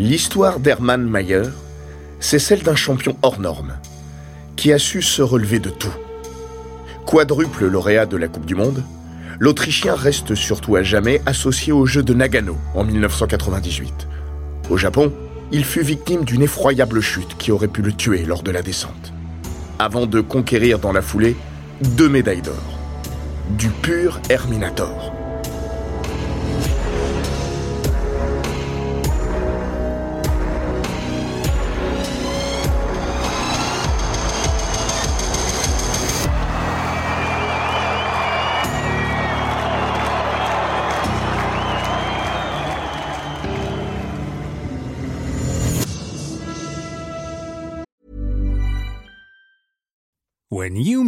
L'histoire d'Hermann Mayer, c'est celle d'un champion hors norme, qui a su se relever de tout. Quadruple lauréat de la Coupe du Monde, l'Autrichien reste surtout à jamais associé au jeu de Nagano en 1998. Au Japon, il fut victime d'une effroyable chute qui aurait pu le tuer lors de la descente. Avant de conquérir dans la foulée deux médailles d'or. Du pur Herminator.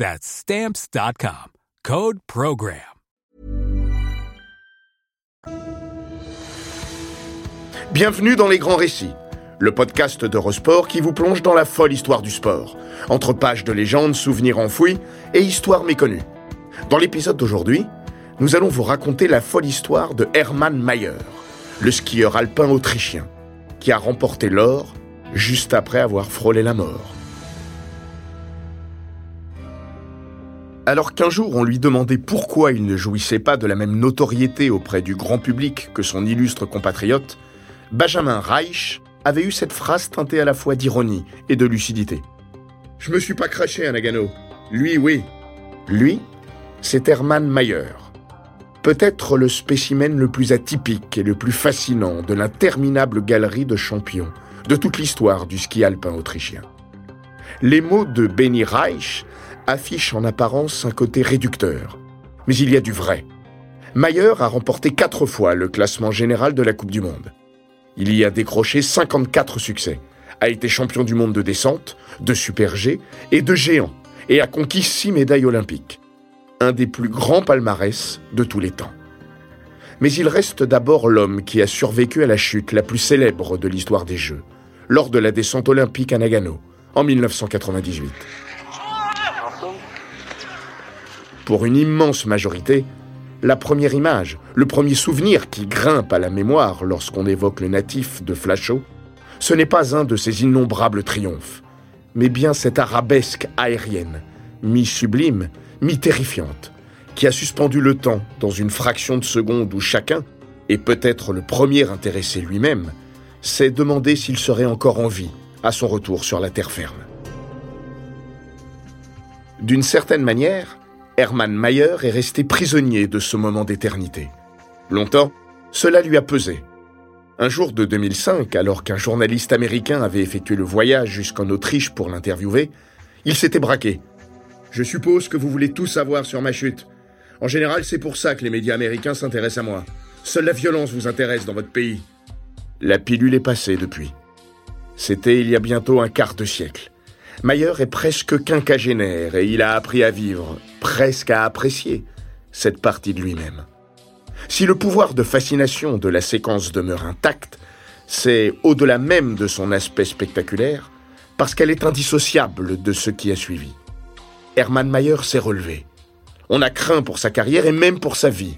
That's Stamps.com. Code Program. Bienvenue dans Les Grands Récits, le podcast d'Eurosport qui vous plonge dans la folle histoire du sport, entre pages de légendes, souvenirs enfouis et histoires méconnues. Dans l'épisode d'aujourd'hui, nous allons vous raconter la folle histoire de Hermann Mayer, le skieur alpin autrichien, qui a remporté l'or juste après avoir frôlé la mort. Alors qu'un jour on lui demandait pourquoi il ne jouissait pas de la même notoriété auprès du grand public que son illustre compatriote, Benjamin Reich avait eu cette phrase teintée à la fois d'ironie et de lucidité. Je me suis pas craché à Nagano. Lui, oui. Lui, c'est Hermann Mayer. Peut-être le spécimen le plus atypique et le plus fascinant de l'interminable galerie de champions de toute l'histoire du ski alpin autrichien. Les mots de Benny Reich affiche en apparence un côté réducteur. Mais il y a du vrai. Mayer a remporté quatre fois le classement général de la Coupe du Monde. Il y a décroché 54 succès, a été champion du monde de descente, de super G et de géant, et a conquis six médailles olympiques. Un des plus grands palmarès de tous les temps. Mais il reste d'abord l'homme qui a survécu à la chute la plus célèbre de l'histoire des Jeux, lors de la descente olympique à Nagano, en 1998. Pour une immense majorité, la première image, le premier souvenir qui grimpe à la mémoire lorsqu'on évoque le natif de Flachot, ce n'est pas un de ces innombrables triomphes, mais bien cette arabesque aérienne, mi-sublime, mi-terrifiante, qui a suspendu le temps dans une fraction de seconde où chacun, et peut-être le premier intéressé lui-même, s'est demandé s'il serait encore en vie à son retour sur la terre ferme. D'une certaine manière, Hermann Mayer est resté prisonnier de ce moment d'éternité. Longtemps, cela lui a pesé. Un jour de 2005, alors qu'un journaliste américain avait effectué le voyage jusqu'en Autriche pour l'interviewer, il s'était braqué. Je suppose que vous voulez tout savoir sur ma chute. En général, c'est pour ça que les médias américains s'intéressent à moi. Seule la violence vous intéresse dans votre pays. La pilule est passée depuis. C'était il y a bientôt un quart de siècle. Mayer est presque quinquagénaire et il a appris à vivre, presque à apprécier cette partie de lui-même. Si le pouvoir de fascination de la séquence demeure intact, c'est au-delà même de son aspect spectaculaire, parce qu'elle est indissociable de ce qui a suivi. Hermann Mayer s'est relevé. On a craint pour sa carrière et même pour sa vie,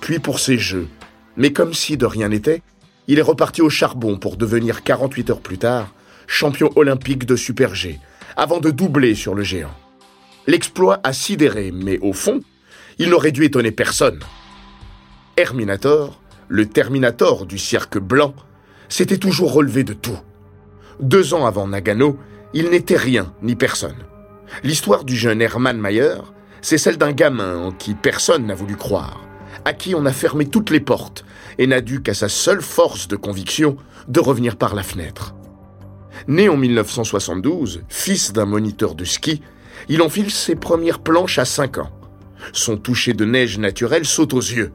puis pour ses jeux. Mais comme si de rien n'était, il est reparti au charbon pour devenir 48 heures plus tard champion olympique de Super G, avant de doubler sur le géant. L'exploit a sidéré, mais au fond, il n'aurait dû étonner personne. Herminator, le Terminator du cirque blanc, s'était toujours relevé de tout. Deux ans avant Nagano, il n'était rien ni personne. L'histoire du jeune Hermann Mayer, c'est celle d'un gamin en qui personne n'a voulu croire, à qui on a fermé toutes les portes et n'a dû qu'à sa seule force de conviction de revenir par la fenêtre. Né en 1972, fils d'un moniteur de ski, il enfile ses premières planches à 5 ans. Son toucher de neige naturelle saute aux yeux.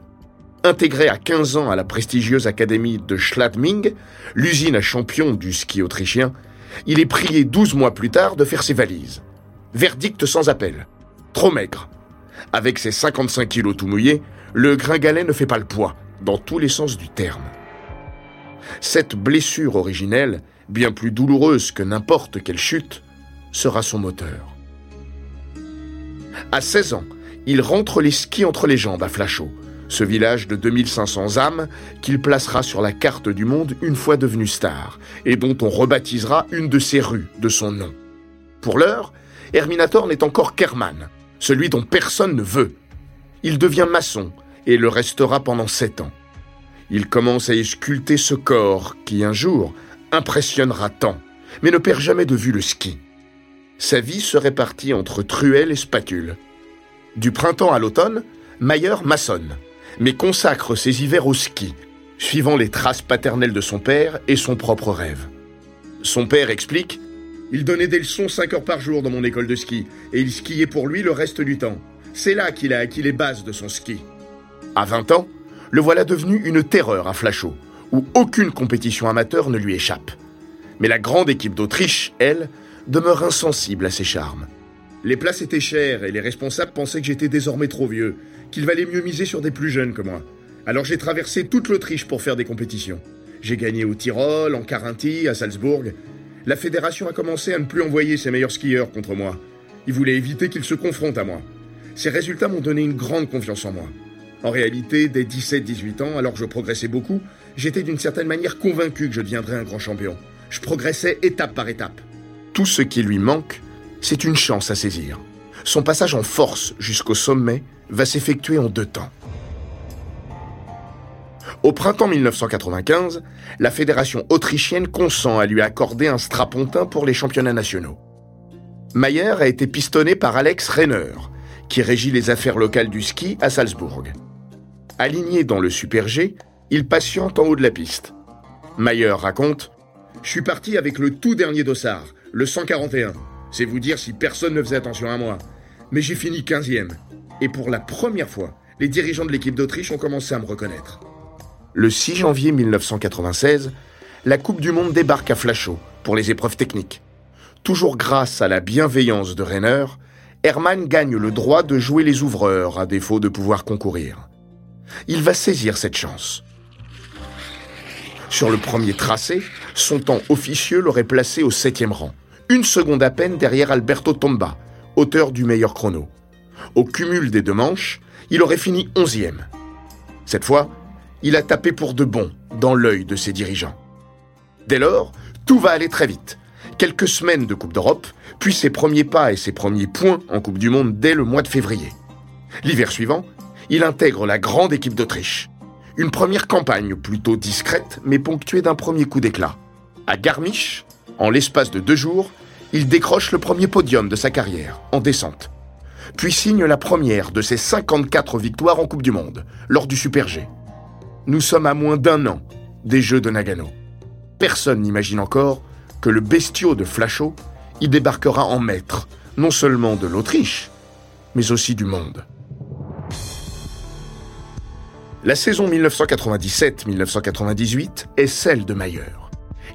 Intégré à 15 ans à la prestigieuse académie de Schladming, l'usine à champion du ski autrichien, il est prié 12 mois plus tard de faire ses valises. Verdict sans appel. Trop maigre. Avec ses 55 kilos tout mouillés, le gringalet ne fait pas le poids, dans tous les sens du terme. Cette blessure originelle, bien plus douloureuse que n'importe quelle chute, sera son moteur. À 16 ans, il rentre les skis entre les jambes à Flachot, ce village de 2500 âmes qu'il placera sur la carte du monde une fois devenu star, et dont on rebaptisera une de ses rues de son nom. Pour l'heure, Herminator n'est encore qu'Hermann, celui dont personne ne veut. Il devient maçon et le restera pendant sept ans. Il commence à y sculpter ce corps qui, un jour, impressionnera tant, mais ne perd jamais de vue le ski. Sa vie se répartit entre truelle et spatule. Du printemps à l'automne, Mayer maçonne, mais consacre ses hivers au ski, suivant les traces paternelles de son père et son propre rêve. Son père explique Il donnait des leçons 5 heures par jour dans mon école de ski, et il skiait pour lui le reste du temps. C'est là qu'il a acquis les bases de son ski. À 20 ans, le voilà devenu une terreur à Flachot, où aucune compétition amateur ne lui échappe. Mais la grande équipe d'Autriche, elle, demeure insensible à ses charmes. Les places étaient chères et les responsables pensaient que j'étais désormais trop vieux, qu'il valait mieux miser sur des plus jeunes que moi. Alors j'ai traversé toute l'Autriche pour faire des compétitions. J'ai gagné au Tyrol, en Carinthie, à Salzbourg. La fédération a commencé à ne plus envoyer ses meilleurs skieurs contre moi. Ils voulaient éviter qu'ils se confrontent à moi. Ces résultats m'ont donné une grande confiance en moi. En réalité, dès 17-18 ans, alors que je progressais beaucoup, j'étais d'une certaine manière convaincu que je deviendrais un grand champion. Je progressais étape par étape. Tout ce qui lui manque, c'est une chance à saisir. Son passage en force jusqu'au sommet va s'effectuer en deux temps. Au printemps 1995, la fédération autrichienne consent à lui accorder un strapontin pour les championnats nationaux. Mayer a été pistonné par Alex Renner, qui régit les affaires locales du ski à Salzbourg. Aligné dans le Super G, il patiente en haut de la piste. Mayer raconte Je suis parti avec le tout dernier dossard, le 141. C'est vous dire si personne ne faisait attention à moi. Mais j'ai fini 15e. Et pour la première fois, les dirigeants de l'équipe d'Autriche ont commencé à me reconnaître. Le 6 janvier 1996, la Coupe du Monde débarque à Flachot pour les épreuves techniques. Toujours grâce à la bienveillance de Renner, Hermann gagne le droit de jouer les ouvreurs à défaut de pouvoir concourir il va saisir cette chance. Sur le premier tracé, son temps officieux l'aurait placé au septième rang, une seconde à peine derrière Alberto Tomba, auteur du meilleur chrono. Au cumul des deux manches, il aurait fini onzième. Cette fois, il a tapé pour de bon dans l'œil de ses dirigeants. Dès lors, tout va aller très vite. Quelques semaines de Coupe d'Europe, puis ses premiers pas et ses premiers points en Coupe du Monde dès le mois de février. L'hiver suivant, il intègre la grande équipe d'Autriche. Une première campagne plutôt discrète, mais ponctuée d'un premier coup d'éclat. À Garmisch, en l'espace de deux jours, il décroche le premier podium de sa carrière, en descente. Puis signe la première de ses 54 victoires en Coupe du Monde, lors du Super G. Nous sommes à moins d'un an des Jeux de Nagano. Personne n'imagine encore que le bestiau de Flachot y débarquera en maître, non seulement de l'Autriche, mais aussi du monde. La saison 1997-1998 est celle de Mayer.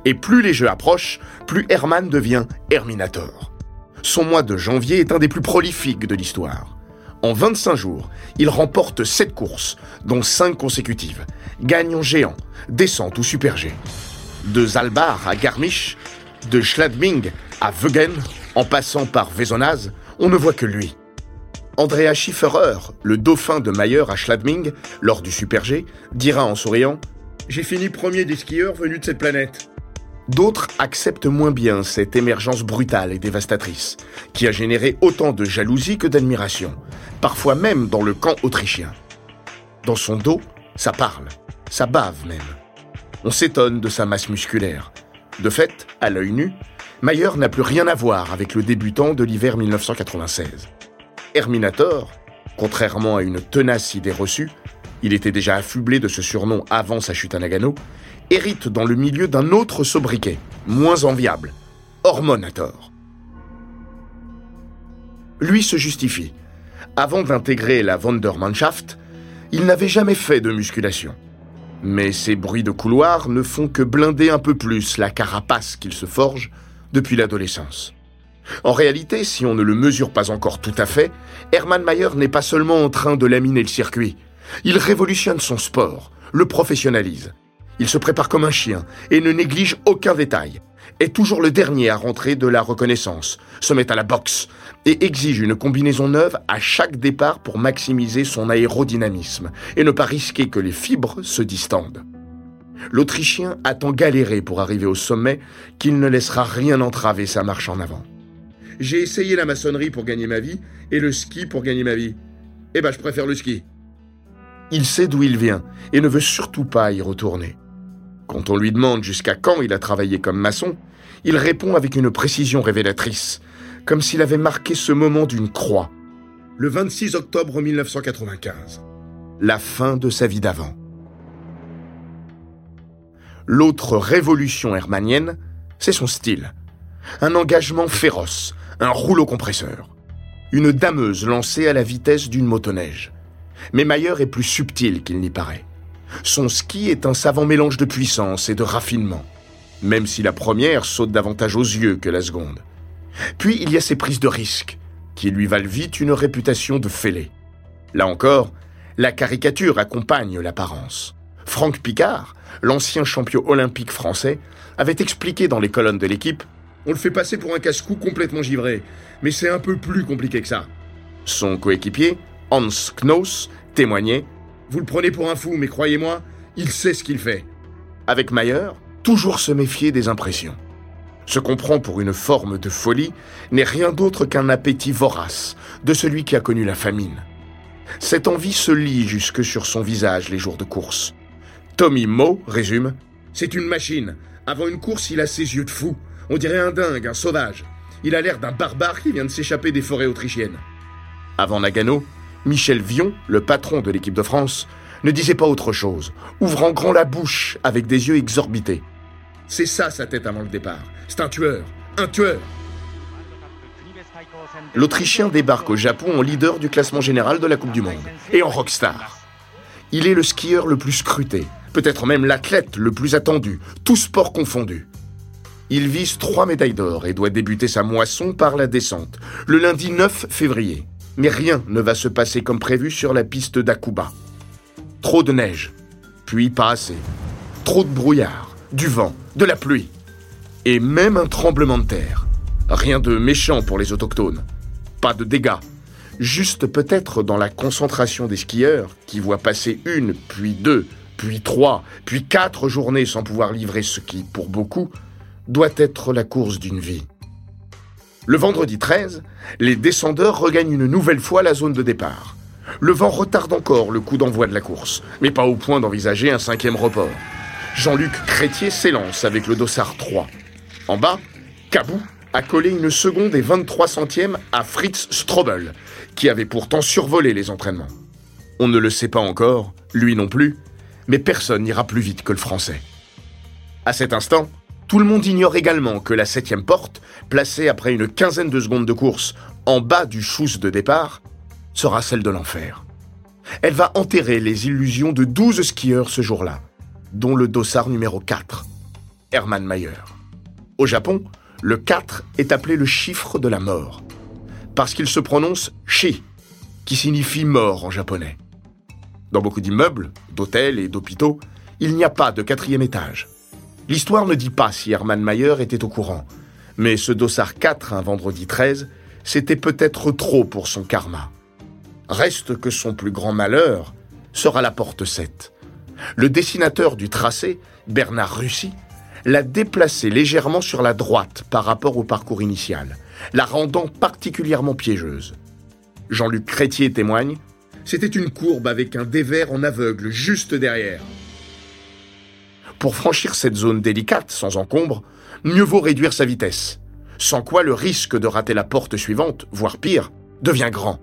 Et plus les jeux approchent, plus Hermann devient Herminator. Son mois de janvier est un des plus prolifiques de l'histoire. En 25 jours, il remporte 7 courses, dont 5 consécutives, gagne en géant, descente ou super G. De Zalbar à Garmisch, de Schladming à Wegen, en passant par Vezonaz, on ne voit que lui. Andrea Schifferer, le dauphin de Mayer à Schladming, lors du Super G, dira en souriant J'ai fini premier des skieurs venus de cette planète. D'autres acceptent moins bien cette émergence brutale et dévastatrice, qui a généré autant de jalousie que d'admiration, parfois même dans le camp autrichien. Dans son dos, ça parle, ça bave même. On s'étonne de sa masse musculaire. De fait, à l'œil nu, Mayer n'a plus rien à voir avec le débutant de l'hiver 1996. Herminator, contrairement à une tenace idée reçue, il était déjà affublé de ce surnom avant sa chute à Nagano, hérite dans le milieu d'un autre sobriquet, moins enviable, Hormonator. Lui se justifie. Avant d'intégrer la Wandermannschaft, il n'avait jamais fait de musculation. Mais ces bruits de couloir ne font que blinder un peu plus la carapace qu'il se forge depuis l'adolescence. En réalité, si on ne le mesure pas encore tout à fait, Hermann Mayer n'est pas seulement en train de laminer le circuit. Il révolutionne son sport, le professionnalise. Il se prépare comme un chien et ne néglige aucun détail. Est toujours le dernier à rentrer de la reconnaissance, se met à la boxe et exige une combinaison neuve à chaque départ pour maximiser son aérodynamisme et ne pas risquer que les fibres se distendent. L'Autrichien a tant galéré pour arriver au sommet qu'il ne laissera rien entraver sa marche en avant. J'ai essayé la maçonnerie pour gagner ma vie et le ski pour gagner ma vie. Eh ben, je préfère le ski. Il sait d'où il vient et ne veut surtout pas y retourner. Quand on lui demande jusqu'à quand il a travaillé comme maçon, il répond avec une précision révélatrice, comme s'il avait marqué ce moment d'une croix. Le 26 octobre 1995. La fin de sa vie d'avant. L'autre révolution hermanienne, c'est son style. Un engagement féroce, un rouleau compresseur. Une dameuse lancée à la vitesse d'une motoneige. Mais Mayer est plus subtil qu'il n'y paraît. Son ski est un savant mélange de puissance et de raffinement, même si la première saute davantage aux yeux que la seconde. Puis il y a ses prises de risque, qui lui valent vite une réputation de fêlé. Là encore, la caricature accompagne l'apparence. Franck Picard, l'ancien champion olympique français, avait expliqué dans les colonnes de l'équipe On le fait passer pour un casse-cou complètement givré, mais c'est un peu plus compliqué que ça. Son coéquipier, Hans Knoss, témoignait Vous le prenez pour un fou, mais croyez-moi, il sait ce qu'il fait. Avec Mayer, toujours se méfier des impressions. Ce qu'on prend pour une forme de folie n'est rien d'autre qu'un appétit vorace de celui qui a connu la famine. Cette envie se lit jusque sur son visage les jours de course. Tommy Moe résume C'est une machine. Avant une course, il a ses yeux de fou. On dirait un dingue, un sauvage. Il a l'air d'un barbare qui vient de s'échapper des forêts autrichiennes. Avant Nagano, Michel Vion, le patron de l'équipe de France, ne disait pas autre chose, ouvrant grand la bouche avec des yeux exorbités. C'est ça sa tête avant le départ. C'est un tueur. Un tueur. L'Autrichien débarque au Japon en leader du classement général de la Coupe du Monde et en rockstar. Il est le skieur le plus scruté, peut-être même l'athlète le plus attendu, tout sport confondu. Il vise trois médailles d'or et doit débuter sa moisson par la descente, le lundi 9 février. Mais rien ne va se passer comme prévu sur la piste d'Akuba. Trop de neige, puis pas assez. Trop de brouillard, du vent, de la pluie. Et même un tremblement de terre. Rien de méchant pour les autochtones. Pas de dégâts. Juste peut-être dans la concentration des skieurs qui voient passer une, puis deux, puis trois, puis quatre journées sans pouvoir livrer ce qui, pour beaucoup, doit être la course d'une vie. Le vendredi 13, les descendeurs regagnent une nouvelle fois la zone de départ. Le vent retarde encore le coup d'envoi de la course, mais pas au point d'envisager un cinquième report. Jean-Luc Crétier s'élance avec le Dossard 3. En bas, Cabou a collé une seconde et 23 centièmes à Fritz Strobel, qui avait pourtant survolé les entraînements. On ne le sait pas encore, lui non plus, mais personne n'ira plus vite que le français. À cet instant, tout le monde ignore également que la septième porte, placée après une quinzaine de secondes de course en bas du chousse de départ, sera celle de l'enfer. Elle va enterrer les illusions de 12 skieurs ce jour-là, dont le dossard numéro 4, Hermann Mayer. Au Japon, le 4 est appelé le chiffre de la mort, parce qu'il se prononce shi, qui signifie mort en japonais. Dans beaucoup d'immeubles, d'hôtels et d'hôpitaux, il n'y a pas de quatrième étage. L'histoire ne dit pas si Hermann Mayer était au courant, mais ce dossard 4 un vendredi 13, c'était peut-être trop pour son karma. Reste que son plus grand malheur sera la porte 7. Le dessinateur du tracé, Bernard Russy, l'a déplacé légèrement sur la droite par rapport au parcours initial, la rendant particulièrement piégeuse. Jean-Luc Crétier témoigne C'était une courbe avec un dévers en aveugle juste derrière. Pour franchir cette zone délicate, sans encombre, mieux vaut réduire sa vitesse. sans quoi le risque de rater la porte suivante, voire pire, devient grand.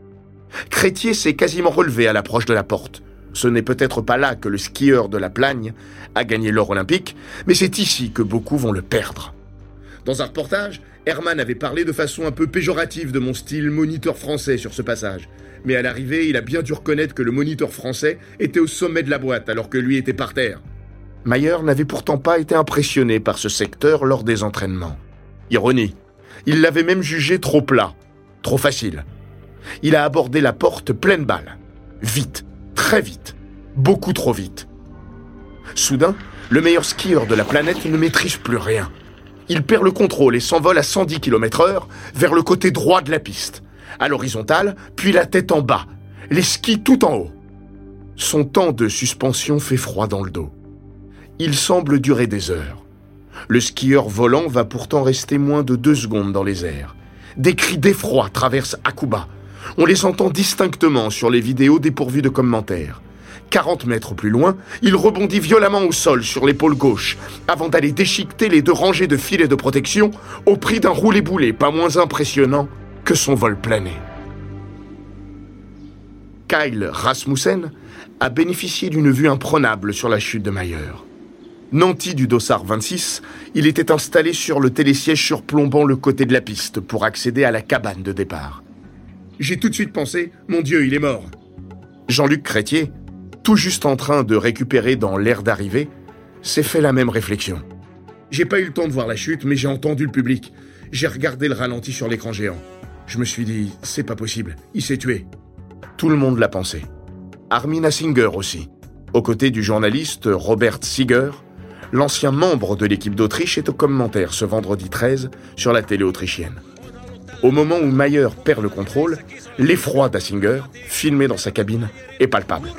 Crétier s'est quasiment relevé à l'approche de la porte. Ce n'est peut-être pas là que le skieur de la Plagne a gagné l'or olympique, mais c'est ici que beaucoup vont le perdre. Dans un reportage, Herman avait parlé de façon un peu péjorative de mon style moniteur français sur ce passage. Mais à l'arrivée, il a bien dû reconnaître que le moniteur français était au sommet de la boîte alors que lui était par terre. Mayer n'avait pourtant pas été impressionné par ce secteur lors des entraînements. Ironie. Il l'avait même jugé trop plat, trop facile. Il a abordé la porte pleine balle. Vite, très vite, beaucoup trop vite. Soudain, le meilleur skieur de la planète ne maîtrise plus rien. Il perd le contrôle et s'envole à 110 km/h vers le côté droit de la piste, à l'horizontale, puis la tête en bas, les skis tout en haut. Son temps de suspension fait froid dans le dos. Il semble durer des heures. Le skieur volant va pourtant rester moins de deux secondes dans les airs. Des cris d'effroi traversent Akuba. On les entend distinctement sur les vidéos dépourvues de commentaires. 40 mètres plus loin, il rebondit violemment au sol sur l'épaule gauche, avant d'aller déchiqueter les deux rangées de filets de protection au prix d'un roulé-boulet pas moins impressionnant que son vol plané. Kyle Rasmussen a bénéficié d'une vue imprenable sur la chute de Mayer. Nanti du Dossard 26, il était installé sur le télésiège surplombant le côté de la piste pour accéder à la cabane de départ. J'ai tout de suite pensé, mon Dieu, il est mort. Jean-Luc Crétier, tout juste en train de récupérer dans l'air d'arrivée, s'est fait la même réflexion. J'ai pas eu le temps de voir la chute, mais j'ai entendu le public. J'ai regardé le ralenti sur l'écran géant. Je me suis dit, c'est pas possible, il s'est tué. Tout le monde l'a pensé. Armin Singer aussi. Aux côtés du journaliste Robert Sieger, l'ancien membre de l'équipe d'Autriche est au commentaire ce vendredi 13 sur la télé autrichienne. Au moment où Mayer perd le contrôle, l'effroi d'Assinger, filmé dans sa cabine, est palpable.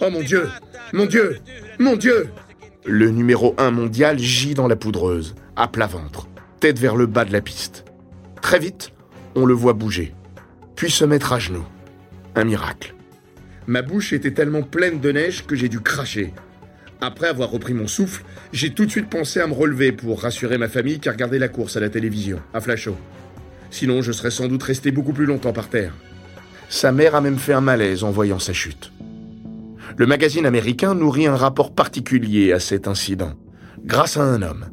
Oh mon Dieu Mon Dieu Mon Dieu Le numéro 1 mondial gît dans la poudreuse, à plat ventre, tête vers le bas de la piste. Très vite, on le voit bouger, puis se mettre à genoux. Un miracle. Ma bouche était tellement pleine de neige que j'ai dû cracher. Après avoir repris mon souffle, j'ai tout de suite pensé à me relever pour rassurer ma famille qui regardait la course à la télévision, à Flashot. Sinon, je serais sans doute resté beaucoup plus longtemps par terre. Sa mère a même fait un malaise en voyant sa chute. Le magazine américain nourrit un rapport particulier à cet incident, grâce à un homme.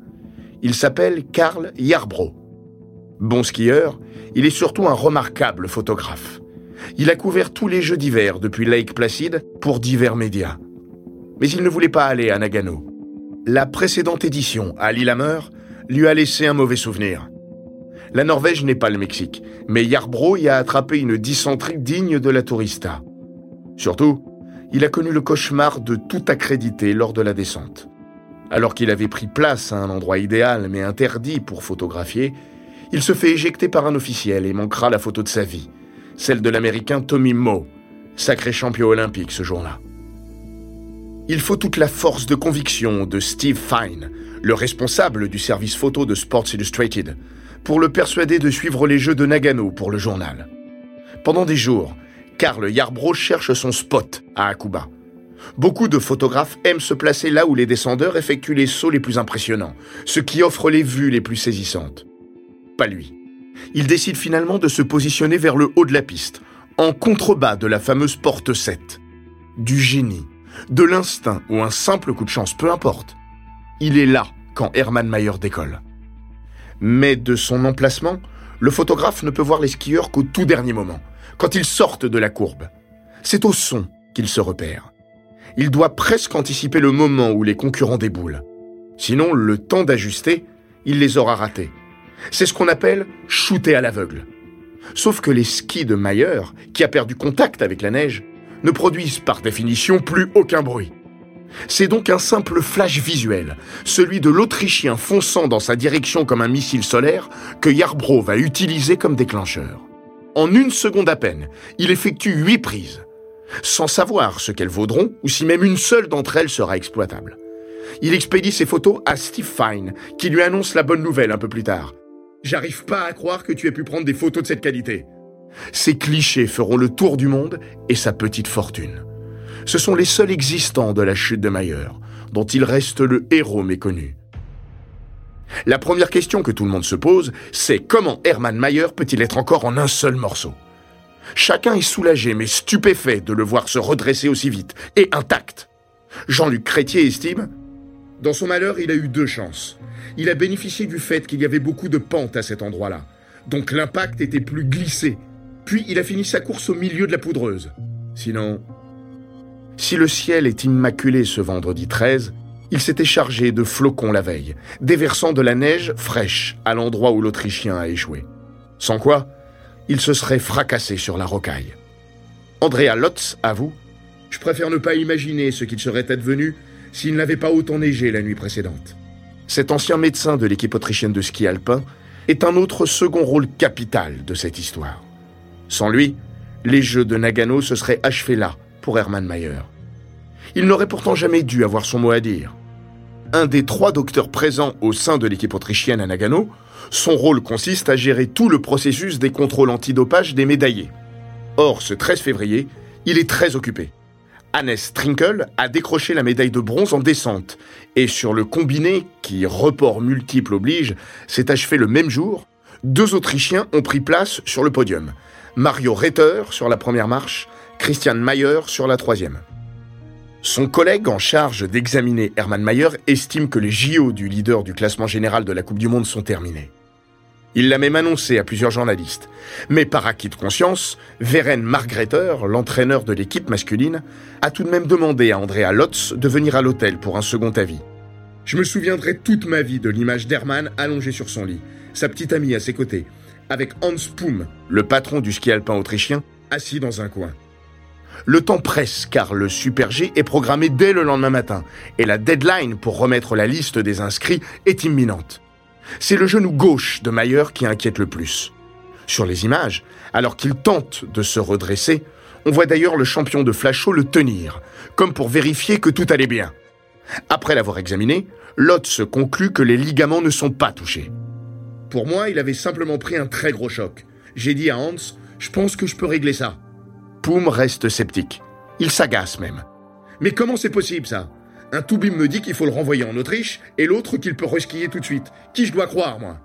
Il s'appelle Carl Yarbrough. Bon skieur, il est surtout un remarquable photographe. Il a couvert tous les Jeux d'hiver depuis Lake Placid pour divers médias. Mais il ne voulait pas aller à Nagano. La précédente édition, à Lillehammer, lui a laissé un mauvais souvenir. La Norvège n'est pas le Mexique, mais Yarbrough y a attrapé une dysenterie digne de la tourista. Surtout, il a connu le cauchemar de tout accréditer lors de la descente. Alors qu'il avait pris place à un endroit idéal mais interdit pour photographier, il se fait éjecter par un officiel et manquera la photo de sa vie, celle de l'Américain Tommy Moe, sacré champion olympique ce jour-là. Il faut toute la force de conviction de Steve Fine, le responsable du service photo de Sports Illustrated, pour le persuader de suivre les Jeux de Nagano pour le journal. Pendant des jours, Karl Yarbrough cherche son spot à Akuba. Beaucoup de photographes aiment se placer là où les descendeurs effectuent les sauts les plus impressionnants, ce qui offre les vues les plus saisissantes. Pas lui. Il décide finalement de se positionner vers le haut de la piste, en contrebas de la fameuse porte 7. Du génie, de l'instinct ou un simple coup de chance, peu importe. Il est là quand Hermann Mayer décolle. Mais de son emplacement, le photographe ne peut voir les skieurs qu'au tout dernier moment, quand ils sortent de la courbe. C'est au son qu'il se repère. Il doit presque anticiper le moment où les concurrents déboulent. Sinon, le temps d'ajuster, il les aura ratés. C'est ce qu'on appelle shooter à l'aveugle. Sauf que les skis de Mayer, qui a perdu contact avec la neige, ne produisent par définition plus aucun bruit. C'est donc un simple flash visuel, celui de l'Autrichien fonçant dans sa direction comme un missile solaire, que Yarbrough va utiliser comme déclencheur. En une seconde à peine, il effectue huit prises, sans savoir ce qu'elles vaudront ou si même une seule d'entre elles sera exploitable. Il expédie ses photos à Steve Fine, qui lui annonce la bonne nouvelle un peu plus tard. J'arrive pas à croire que tu aies pu prendre des photos de cette qualité. Ces clichés feront le tour du monde et sa petite fortune. Ce sont les seuls existants de la chute de Mayer, dont il reste le héros méconnu. La première question que tout le monde se pose, c'est comment Hermann Mayer peut-il être encore en un seul morceau? Chacun est soulagé mais stupéfait de le voir se redresser aussi vite et intact. Jean-Luc Crétier estime Dans son malheur, il a eu deux chances. Il a bénéficié du fait qu'il y avait beaucoup de pentes à cet endroit-là, donc l'impact était plus glissé. Puis il a fini sa course au milieu de la poudreuse. Sinon, si le ciel est immaculé ce vendredi 13, il s'était chargé de flocons la veille, déversant de la neige fraîche à l'endroit où l'Autrichien a échoué. Sans quoi, il se serait fracassé sur la rocaille. Andrea Lotz avoue Je préfère ne pas imaginer ce qu'il serait advenu s'il n'avait pas autant neigé la nuit précédente. Cet ancien médecin de l'équipe autrichienne de ski alpin est un autre second rôle capital de cette histoire. Sans lui, les Jeux de Nagano se seraient achevés là pour Hermann Mayer. Il n'aurait pourtant jamais dû avoir son mot à dire. Un des trois docteurs présents au sein de l'équipe autrichienne à Nagano, son rôle consiste à gérer tout le processus des contrôles antidopage des médaillés. Or, ce 13 février, il est très occupé. Hannes Trinkel a décroché la médaille de bronze en descente. Et sur le combiné, qui report multiple oblige, s'est achevé le même jour, deux Autrichiens ont pris place sur le podium. Mario Retter sur la première marche, Christian Mayer sur la troisième. Son collègue en charge d'examiner Hermann Mayer estime que les JO du leader du classement général de la Coupe du Monde sont terminés. Il l'a même annoncé à plusieurs journalistes. Mais par acquis de conscience, Veren Margreter, l'entraîneur de l'équipe masculine, a tout de même demandé à Andrea Lotz de venir à l'hôtel pour un second avis. Je me souviendrai toute ma vie de l'image d'Hermann allongé sur son lit, sa petite amie à ses côtés, avec Hans Poum, le patron du ski alpin autrichien, assis dans un coin. Le temps presse car le Super G est programmé dès le lendemain matin et la deadline pour remettre la liste des inscrits est imminente. C'est le genou gauche de Mayer qui inquiète le plus. Sur les images, alors qu'il tente de se redresser, on voit d'ailleurs le champion de Flachot le tenir, comme pour vérifier que tout allait bien. Après l'avoir examiné, Lotz conclut que les ligaments ne sont pas touchés. Pour moi, il avait simplement pris un très gros choc. J'ai dit à Hans, je pense que je peux régler ça. Poum reste sceptique. Il s'agace même. Mais comment c'est possible ça? Un Toubim me dit qu'il faut le renvoyer en Autriche et l'autre qu'il peut reskier tout de suite. Qui je dois croire, moi?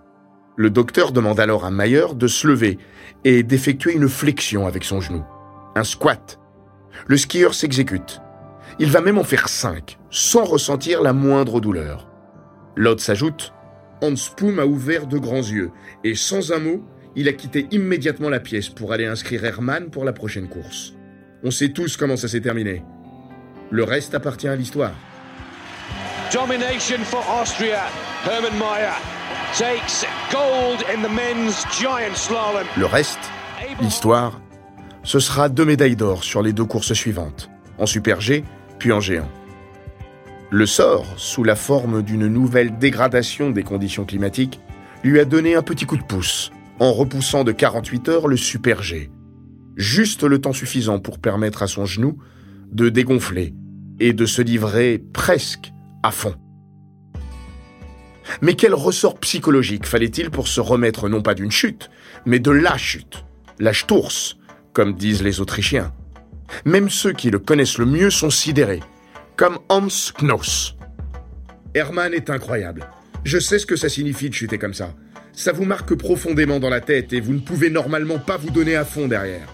Le docteur demande alors à Mayer de se lever et d'effectuer une flexion avec son genou. Un squat. Le skieur s'exécute. Il va même en faire cinq, sans ressentir la moindre douleur. L'autre s'ajoute Hans Poum a ouvert de grands yeux et sans un mot, il a quitté immédiatement la pièce pour aller inscrire Hermann pour la prochaine course. On sait tous comment ça s'est terminé. Le reste appartient à l'histoire. Domination for Austria. Hermann Mayer takes gold in the men's giant slalom. Le reste, l'histoire, ce sera deux médailles d'or sur les deux courses suivantes, en Super G puis en géant. Le sort, sous la forme d'une nouvelle dégradation des conditions climatiques, lui a donné un petit coup de pouce en repoussant de 48 heures le Super G. Juste le temps suffisant pour permettre à son genou de dégonfler et de se livrer presque à fond. Mais quel ressort psychologique fallait-il pour se remettre non pas d'une chute, mais de la chute, la Sturz, comme disent les Autrichiens? Même ceux qui le connaissent le mieux sont sidérés, comme Hans Knoss. Hermann est incroyable. Je sais ce que ça signifie de chuter comme ça ça vous marque profondément dans la tête et vous ne pouvez normalement pas vous donner à fond derrière.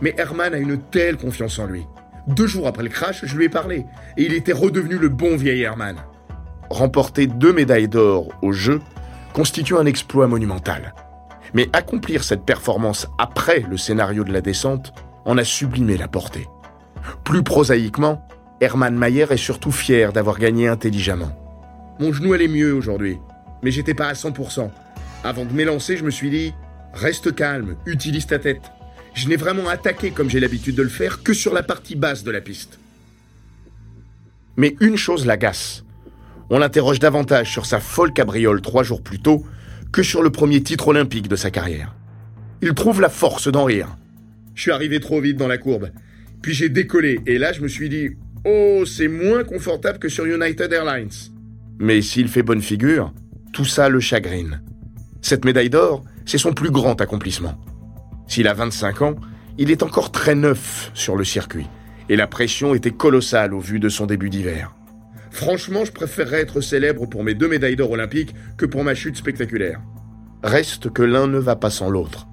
Mais Herman a une telle confiance en lui. Deux jours après le crash, je lui ai parlé et il était redevenu le bon vieil Herman. Remporter deux médailles d'or au jeu constitue un exploit monumental. Mais accomplir cette performance après le scénario de la descente en a sublimé la portée. Plus prosaïquement, Hermann Mayer est surtout fier d'avoir gagné intelligemment. Mon genou allait mieux aujourd'hui, mais j'étais pas à 100%. Avant de m'élancer, je me suis dit reste calme, utilise ta tête. Je n'ai vraiment attaqué comme j'ai l'habitude de le faire que sur la partie basse de la piste. Mais une chose l'agace. On l'interroge davantage sur sa folle cabriole trois jours plus tôt que sur le premier titre olympique de sa carrière. Il trouve la force d'en rire. Je suis arrivé trop vite dans la courbe. Puis j'ai décollé et là je me suis dit Oh, c'est moins confortable que sur United Airlines. Mais s'il fait bonne figure, tout ça le chagrine. Cette médaille d'or, c'est son plus grand accomplissement. S'il a 25 ans, il est encore très neuf sur le circuit, et la pression était colossale au vu de son début d'hiver. Franchement, je préférerais être célèbre pour mes deux médailles d'or olympiques que pour ma chute spectaculaire. Reste que l'un ne va pas sans l'autre.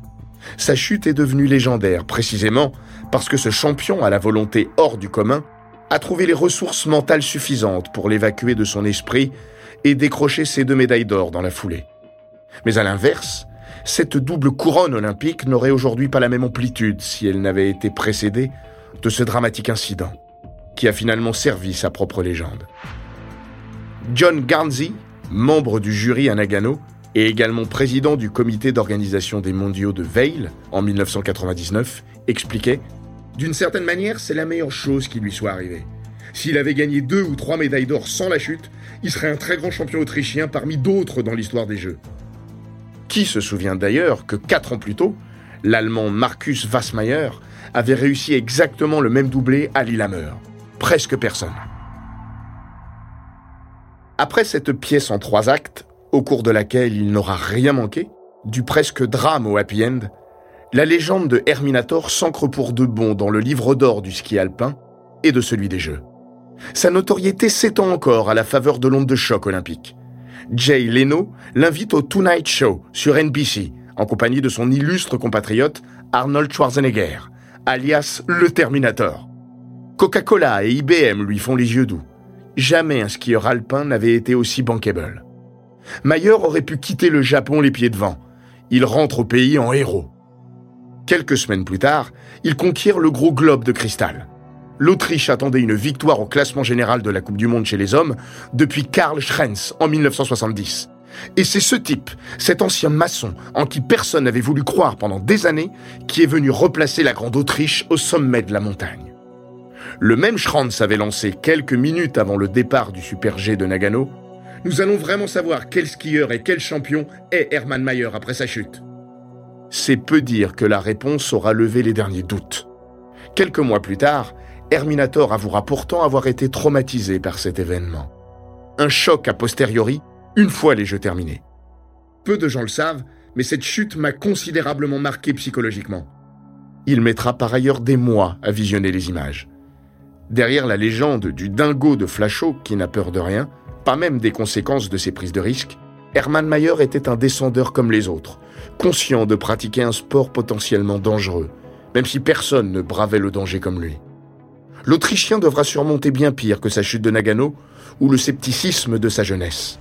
Sa chute est devenue légendaire, précisément parce que ce champion à la volonté hors du commun a trouvé les ressources mentales suffisantes pour l'évacuer de son esprit et décrocher ses deux médailles d'or dans la foulée. Mais à l'inverse, cette double couronne olympique n'aurait aujourd'hui pas la même amplitude si elle n'avait été précédée de ce dramatique incident, qui a finalement servi sa propre légende. John Garnsey, membre du jury à Nagano, et également président du comité d'organisation des mondiaux de Veil en 1999, expliquait D'une certaine manière, c'est la meilleure chose qui lui soit arrivée. S'il avait gagné deux ou trois médailles d'or sans la chute, il serait un très grand champion autrichien parmi d'autres dans l'histoire des Jeux. Qui se souvient d'ailleurs que quatre ans plus tôt, l'Allemand Markus Wassmeyer avait réussi exactement le même doublé à Lillehammer Presque personne. Après cette pièce en trois actes, au cours de laquelle il n'aura rien manqué, du presque drame au happy end, la légende de Herminator s'ancre pour de bon dans le livre d'or du ski alpin et de celui des Jeux. Sa notoriété s'étend encore à la faveur de l'onde de choc olympique. Jay Leno l'invite au Tonight Show sur NBC en compagnie de son illustre compatriote Arnold Schwarzenegger, alias le Terminator. Coca-Cola et IBM lui font les yeux doux. Jamais un skieur alpin n'avait été aussi bankable. Mayer aurait pu quitter le Japon les pieds devant. Il rentre au pays en héros. Quelques semaines plus tard, il conquiert le gros globe de cristal. L'Autriche attendait une victoire au classement général de la Coupe du Monde chez les hommes depuis Karl Schrenz en 1970. Et c'est ce type, cet ancien maçon en qui personne n'avait voulu croire pendant des années, qui est venu replacer la Grande Autriche au sommet de la montagne. Le même Schranz avait lancé quelques minutes avant le départ du Super G de Nagano nous allons vraiment savoir quel skieur et quel champion est Hermann Mayer après sa chute. C'est peu dire que la réponse aura levé les derniers doutes. Quelques mois plus tard, Herminator avouera pourtant avoir été traumatisé par cet événement. Un choc a posteriori, une fois les Jeux terminés. Peu de gens le savent, mais cette chute m'a considérablement marqué psychologiquement. Il mettra par ailleurs des mois à visionner les images. Derrière la légende du dingo de Flachot qui n'a peur de rien, pas même des conséquences de ses prises de risques, Hermann Mayer était un descendeur comme les autres, conscient de pratiquer un sport potentiellement dangereux, même si personne ne bravait le danger comme lui. L'Autrichien devra surmonter bien pire que sa chute de Nagano ou le scepticisme de sa jeunesse.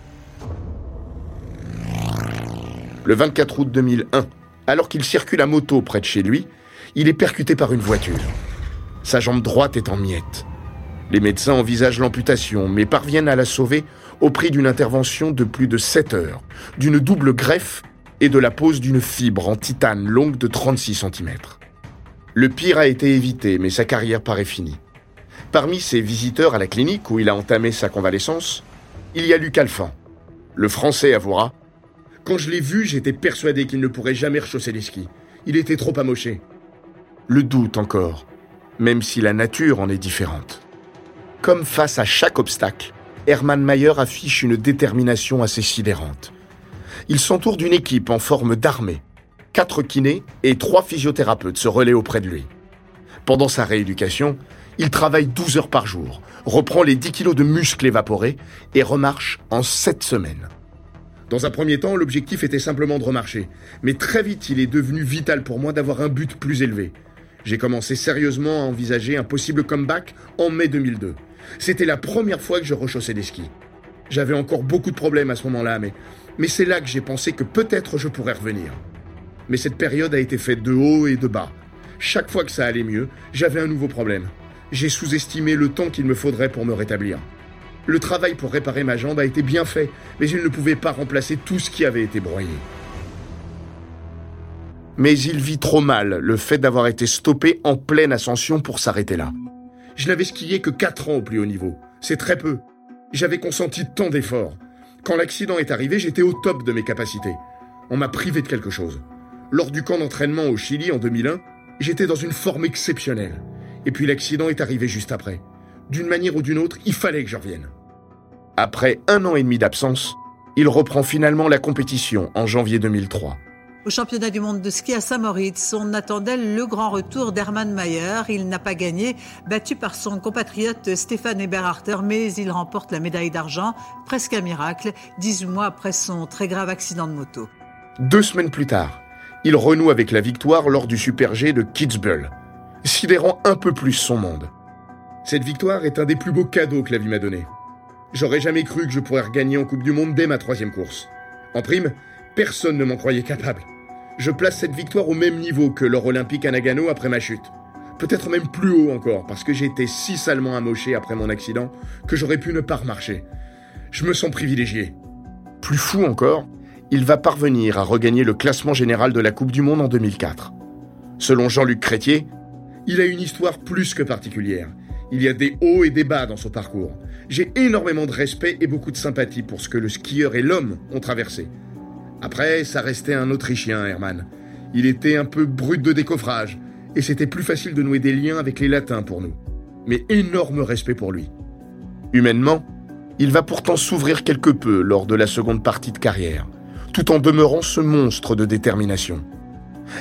Le 24 août 2001, alors qu'il circule à moto près de chez lui, il est percuté par une voiture. Sa jambe droite est en miettes. Les médecins envisagent l'amputation, mais parviennent à la sauver au prix d'une intervention de plus de 7 heures, d'une double greffe et de la pose d'une fibre en titane longue de 36 cm. Le pire a été évité, mais sa carrière paraît finie. Parmi ses visiteurs à la clinique où il a entamé sa convalescence, il y a Luc Alphand. Le français avouera Quand je l'ai vu, j'étais persuadé qu'il ne pourrait jamais rechausser les skis. Il était trop amoché. Le doute encore, même si la nature en est différente. Comme face à chaque obstacle, Hermann Mayer affiche une détermination assez sidérante. Il s'entoure d'une équipe en forme d'armée. Quatre kinés et trois physiothérapeutes se relaient auprès de lui. Pendant sa rééducation, il travaille 12 heures par jour, reprend les 10 kilos de muscles évaporés et remarche en 7 semaines. Dans un premier temps, l'objectif était simplement de remarcher, mais très vite il est devenu vital pour moi d'avoir un but plus élevé. J'ai commencé sérieusement à envisager un possible comeback en mai 2002. C'était la première fois que je rechaussais des skis. J'avais encore beaucoup de problèmes à ce moment-là, mais, mais c'est là que j'ai pensé que peut-être je pourrais revenir. Mais cette période a été faite de haut et de bas. Chaque fois que ça allait mieux, j'avais un nouveau problème. J'ai sous-estimé le temps qu'il me faudrait pour me rétablir. Le travail pour réparer ma jambe a été bien fait, mais il ne pouvait pas remplacer tout ce qui avait été broyé. Mais il vit trop mal le fait d'avoir été stoppé en pleine ascension pour s'arrêter là. Je n'avais skié que 4 ans au plus haut niveau. C'est très peu. J'avais consenti tant d'efforts. Quand l'accident est arrivé, j'étais au top de mes capacités. On m'a privé de quelque chose. Lors du camp d'entraînement au Chili en 2001, j'étais dans une forme exceptionnelle. Et puis l'accident est arrivé juste après. D'une manière ou d'une autre, il fallait que je revienne. Après un an et demi d'absence, il reprend finalement la compétition en janvier 2003. Au championnat du monde de ski à Saint-Moritz, on attendait le grand retour d'Hermann Mayer. Il n'a pas gagné, battu par son compatriote Stéphane Eberharter, mais il remporte la médaille d'argent, presque un miracle, 18 mois après son très grave accident de moto. Deux semaines plus tard, il renoue avec la victoire lors du Super G de Kitzbühel, sidérant un peu plus son monde. Cette victoire est un des plus beaux cadeaux que la vie m'a donné. J'aurais jamais cru que je pourrais regagner en Coupe du Monde dès ma troisième course. En prime, personne ne m'en croyait capable je place cette victoire au même niveau que l'or olympique à Nagano après ma chute. Peut-être même plus haut encore, parce que j'ai été si salement amoché après mon accident que j'aurais pu ne pas remarcher. Je me sens privilégié. Plus fou encore, il va parvenir à regagner le classement général de la Coupe du Monde en 2004. Selon Jean-Luc Crétier, il a une histoire plus que particulière. Il y a des hauts et des bas dans son parcours. J'ai énormément de respect et beaucoup de sympathie pour ce que le skieur et l'homme ont traversé. Après, ça restait un Autrichien, Hermann. Il était un peu brut de décoffrage, et c'était plus facile de nouer des liens avec les Latins pour nous. Mais énorme respect pour lui. Humainement, il va pourtant s'ouvrir quelque peu lors de la seconde partie de carrière, tout en demeurant ce monstre de détermination.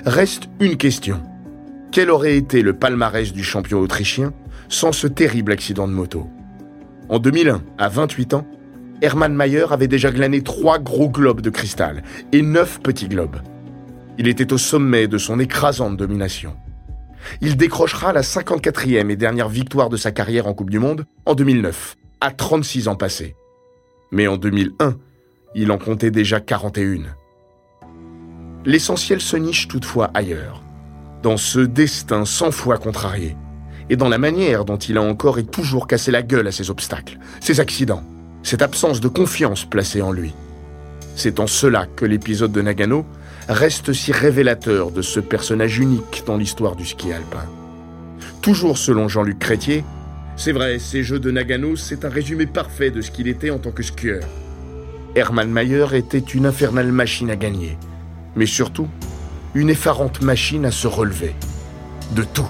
Reste une question. Quel aurait été le palmarès du champion autrichien sans ce terrible accident de moto? En 2001, à 28 ans, Hermann Mayer avait déjà glané trois gros globes de cristal et neuf petits globes. Il était au sommet de son écrasante domination. Il décrochera la 54e et dernière victoire de sa carrière en Coupe du Monde en 2009, à 36 ans passés. Mais en 2001, il en comptait déjà 41. L'essentiel se niche toutefois ailleurs, dans ce destin cent fois contrarié, et dans la manière dont il a encore et toujours cassé la gueule à ses obstacles, ses accidents, cette absence de confiance placée en lui. C'est en cela que l'épisode de Nagano reste si révélateur de ce personnage unique dans l'histoire du ski alpin. Toujours selon Jean-Luc Crétier, c'est vrai, ces Jeux de Nagano, c'est un résumé parfait de ce qu'il était en tant que skieur. Hermann Mayer était une infernale machine à gagner, mais surtout, une effarante machine à se relever. De tout.